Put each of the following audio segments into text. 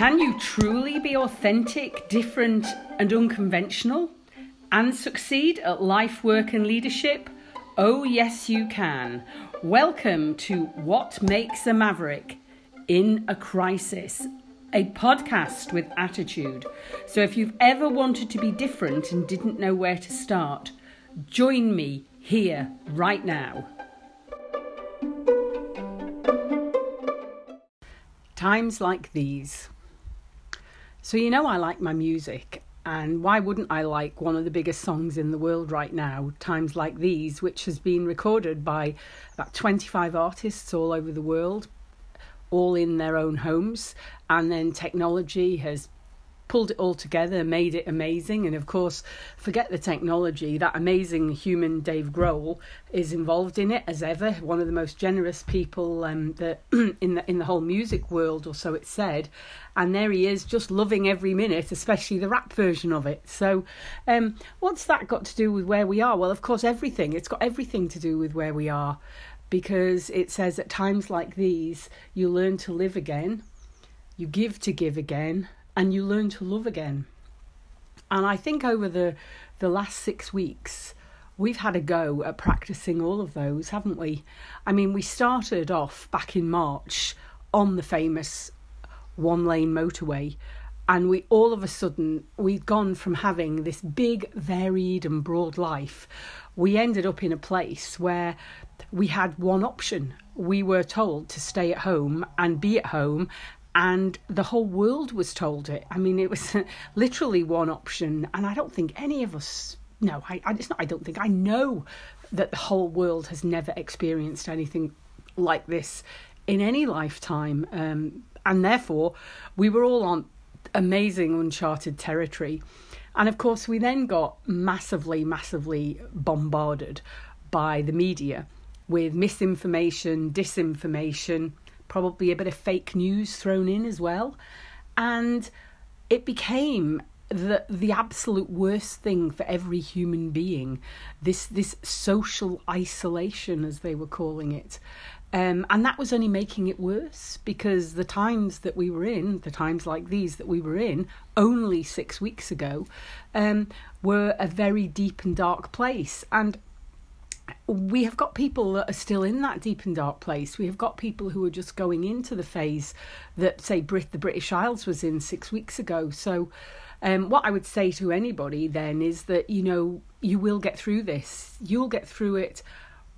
Can you truly be authentic, different, and unconventional and succeed at life, work, and leadership? Oh, yes, you can. Welcome to What Makes a Maverick in a Crisis, a podcast with attitude. So, if you've ever wanted to be different and didn't know where to start, join me here right now. Times like these. So, you know, I like my music, and why wouldn't I like one of the biggest songs in the world right now, Times Like These, which has been recorded by about 25 artists all over the world, all in their own homes, and then technology has pulled it all together, made it amazing. And of course, forget the technology, that amazing human Dave Grohl is involved in it as ever. One of the most generous people um, that in the in the whole music world, or so it's said. And there he is, just loving every minute, especially the rap version of it. So, um, what's that got to do with where we are? Well, of course, everything. It's got everything to do with where we are, because it says at times like these, you learn to live again, you give to give again, and you learn to love again. And I think over the the last six weeks, we've had a go at practicing all of those, haven't we? I mean, we started off back in March on the famous one lane motorway. And we all of a sudden, we'd gone from having this big, varied, and broad life. We ended up in a place where we had one option. We were told to stay at home and be at home and the whole world was told it. I mean, it was literally one option, and I don't think any of us. No, I, it's not. I don't think I know that the whole world has never experienced anything like this in any lifetime, um, and therefore we were all on amazing uncharted territory. And of course, we then got massively, massively bombarded by the media with misinformation, disinformation, probably a bit of fake news thrown in as well. And it became the the absolute worst thing for every human being this this social isolation as they were calling it um, and that was only making it worse because the times that we were in the times like these that we were in only six weeks ago um, were a very deep and dark place and we have got people that are still in that deep and dark place. We have got people who are just going into the phase that, say, Brit the British Isles was in six weeks ago. So, um, what I would say to anybody then is that you know you will get through this. You'll get through it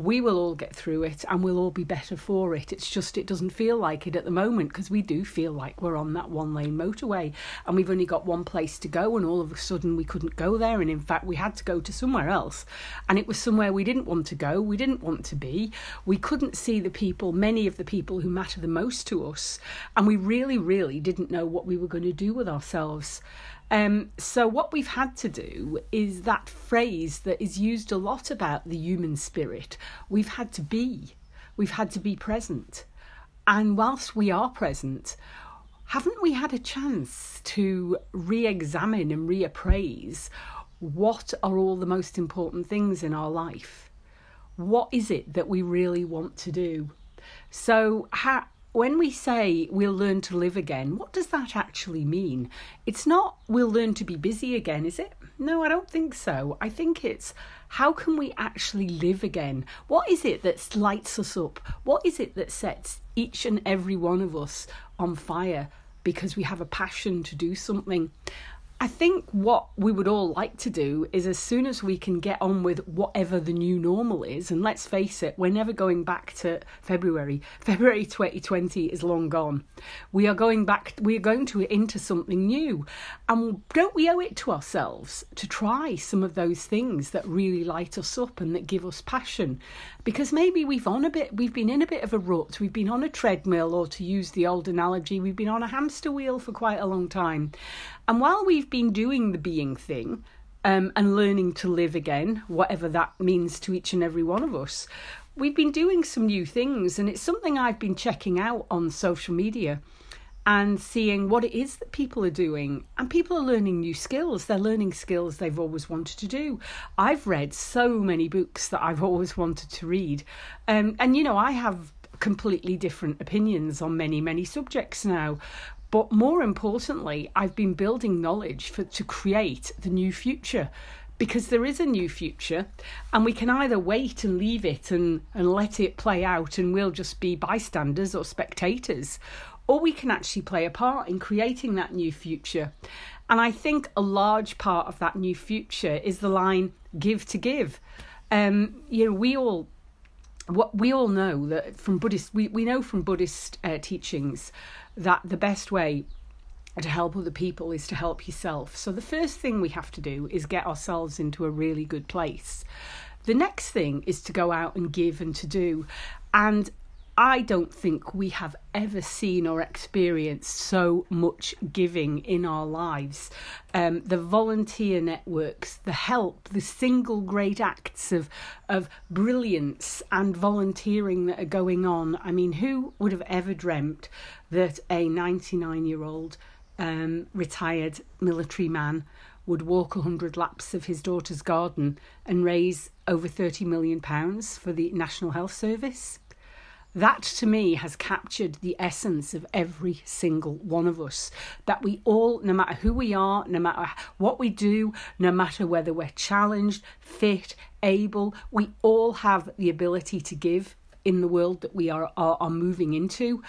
we will all get through it and we'll all be better for it. It's just it doesn't feel like it at the moment because we do feel like we're on that one lane motorway and we've only got one place to go and all of a sudden we couldn't go there and in fact we had to go to somewhere else and it was somewhere we didn't want to go, we didn't want to be. We couldn't see the people, many of the people who matter the most to us and we really really didn't know what we were going to do with ourselves. Um, so, what we've had to do is that phrase that is used a lot about the human spirit. We've had to be, we've had to be present. And whilst we are present, haven't we had a chance to re examine and reappraise what are all the most important things in our life? What is it that we really want to do? So, how, when we say we'll learn to live again, what does that actually mean? It's not we'll learn to be busy again, is it? No, I don't think so. I think it's how can we actually live again? What is it that lights us up? What is it that sets each and every one of us on fire because we have a passion to do something? I think what we would all like to do is as soon as we can get on with whatever the new normal is, and let's face it, we're never going back to February. February 2020 is long gone. We are going back, we are going to into something new. And don't we owe it to ourselves to try some of those things that really light us up and that give us passion? Because maybe we've on a bit, we've been in a bit of a rut, we've been on a treadmill, or to use the old analogy, we've been on a hamster wheel for quite a long time. And while we've been doing the being thing um, and learning to live again, whatever that means to each and every one of us, we've been doing some new things. And it's something I've been checking out on social media and seeing what it is that people are doing. And people are learning new skills. They're learning skills they've always wanted to do. I've read so many books that I've always wanted to read. Um, and, you know, I have completely different opinions on many, many subjects now. But more importantly, I've been building knowledge for, to create the new future because there is a new future and we can either wait and leave it and, and let it play out and we'll just be bystanders or spectators or we can actually play a part in creating that new future. And i think a large part of that new future is the line give to give. Um, you know we all what we all know that from buddhist we, we know from buddhist uh, teachings that the best way to help other people is to help yourself. So the first thing we have to do is get ourselves into a really good place. The next thing is to go out and give and to do. And I don't think we have ever seen or experienced so much giving in our lives. Um, the volunteer networks, the help, the single great acts of of brilliance and volunteering that are going on. I mean, who would have ever dreamt that a 99 year old um, retired military man would walk 100 laps of his daughter's garden and raise over 30 million pounds for the National Health Service. That to me has captured the essence of every single one of us. That we all, no matter who we are, no matter what we do, no matter whether we're challenged, fit, able, we all have the ability to give in the world that we are, are, are moving into.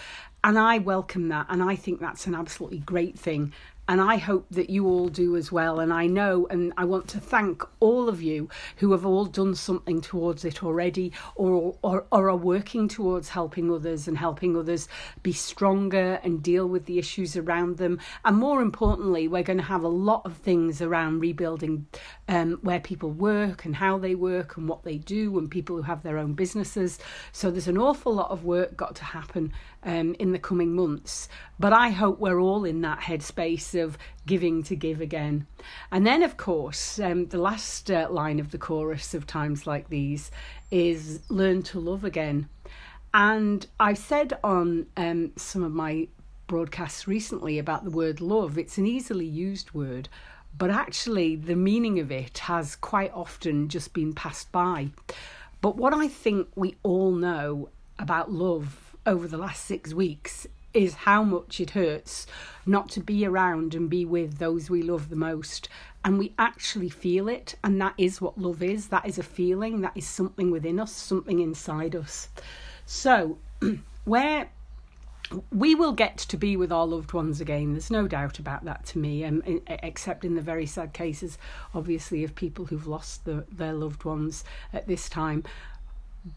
And I welcome that. And I think that's an absolutely great thing and I hope that you all do as well. And I know, and I want to thank all of you who have all done something towards it already or, or, or are working towards helping others and helping others be stronger and deal with the issues around them. And more importantly, we're going to have a lot of things around rebuilding um, where people work and how they work and what they do, and people who have their own businesses. So there's an awful lot of work got to happen um, in the coming months. But I hope we're all in that headspace of giving to give again. And then, of course, um, the last uh, line of the chorus of times like these is learn to love again. And I've said on um, some of my broadcasts recently about the word love, it's an easily used word, but actually the meaning of it has quite often just been passed by. But what I think we all know about love over the last six weeks is how much it hurts not to be around and be with those we love the most. And we actually feel it. And that is what love is. That is a feeling. That is something within us, something inside us. So, where we will get to be with our loved ones again. There's no doubt about that to me, um, except in the very sad cases, obviously, of people who've lost the, their loved ones at this time.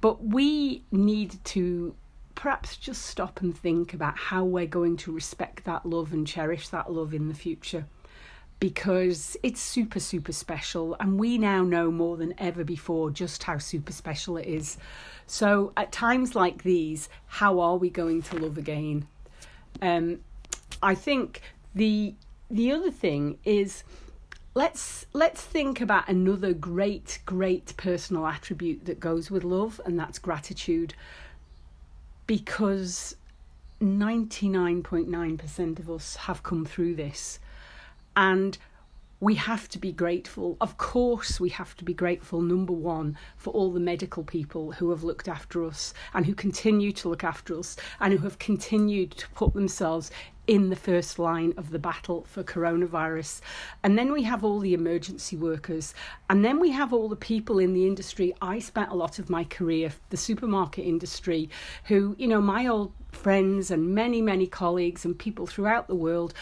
But we need to perhaps just stop and think about how we're going to respect that love and cherish that love in the future because it's super, super special. And we now know more than ever before just how super special it is. So, at times like these, how are we going to love again? Um, I think the the other thing is let's let's think about another great great personal attribute that goes with love and that's gratitude because 99.9% of us have come through this. And we have to be grateful. Of course, we have to be grateful, number one, for all the medical people who have looked after us and who continue to look after us and who have continued to put themselves in the first line of the battle for coronavirus. And then we have all the emergency workers. And then we have all the people in the industry. I spent a lot of my career, the supermarket industry, who, you know, my old friends and many, many colleagues and people throughout the world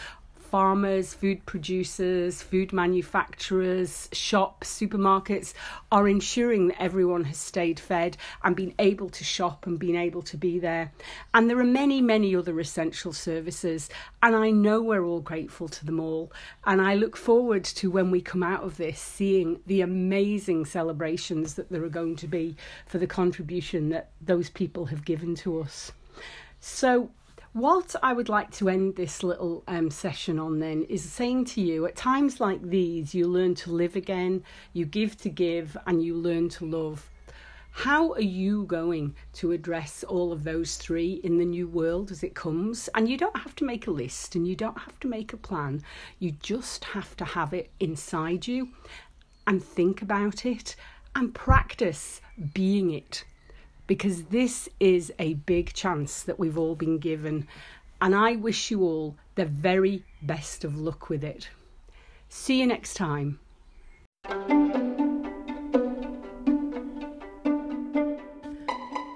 farmers, food producers, food manufacturers, shops, supermarkets are ensuring that everyone has stayed fed and been able to shop and been able to be there. And there are many, many other essential services, and I know we're all grateful to them all. And I look forward to when we come out of this seeing the amazing celebrations that there are going to be for the contribution that those people have given to us. So, what I would like to end this little um, session on then is saying to you at times like these, you learn to live again, you give to give, and you learn to love. How are you going to address all of those three in the new world as it comes? And you don't have to make a list and you don't have to make a plan. You just have to have it inside you and think about it and practice being it because this is a big chance that we've all been given. and I wish you all the very best of luck with it. See you next time.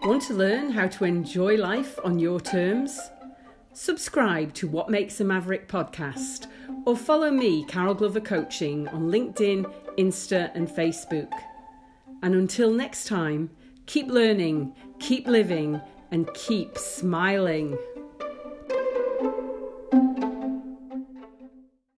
Want to learn how to enjoy life on your terms? Subscribe to What Makes a Maverick podcast or follow me, Carol Glover Coaching, on LinkedIn, Insta, and Facebook. And until next time, keep learning, keep living, and keep smiling.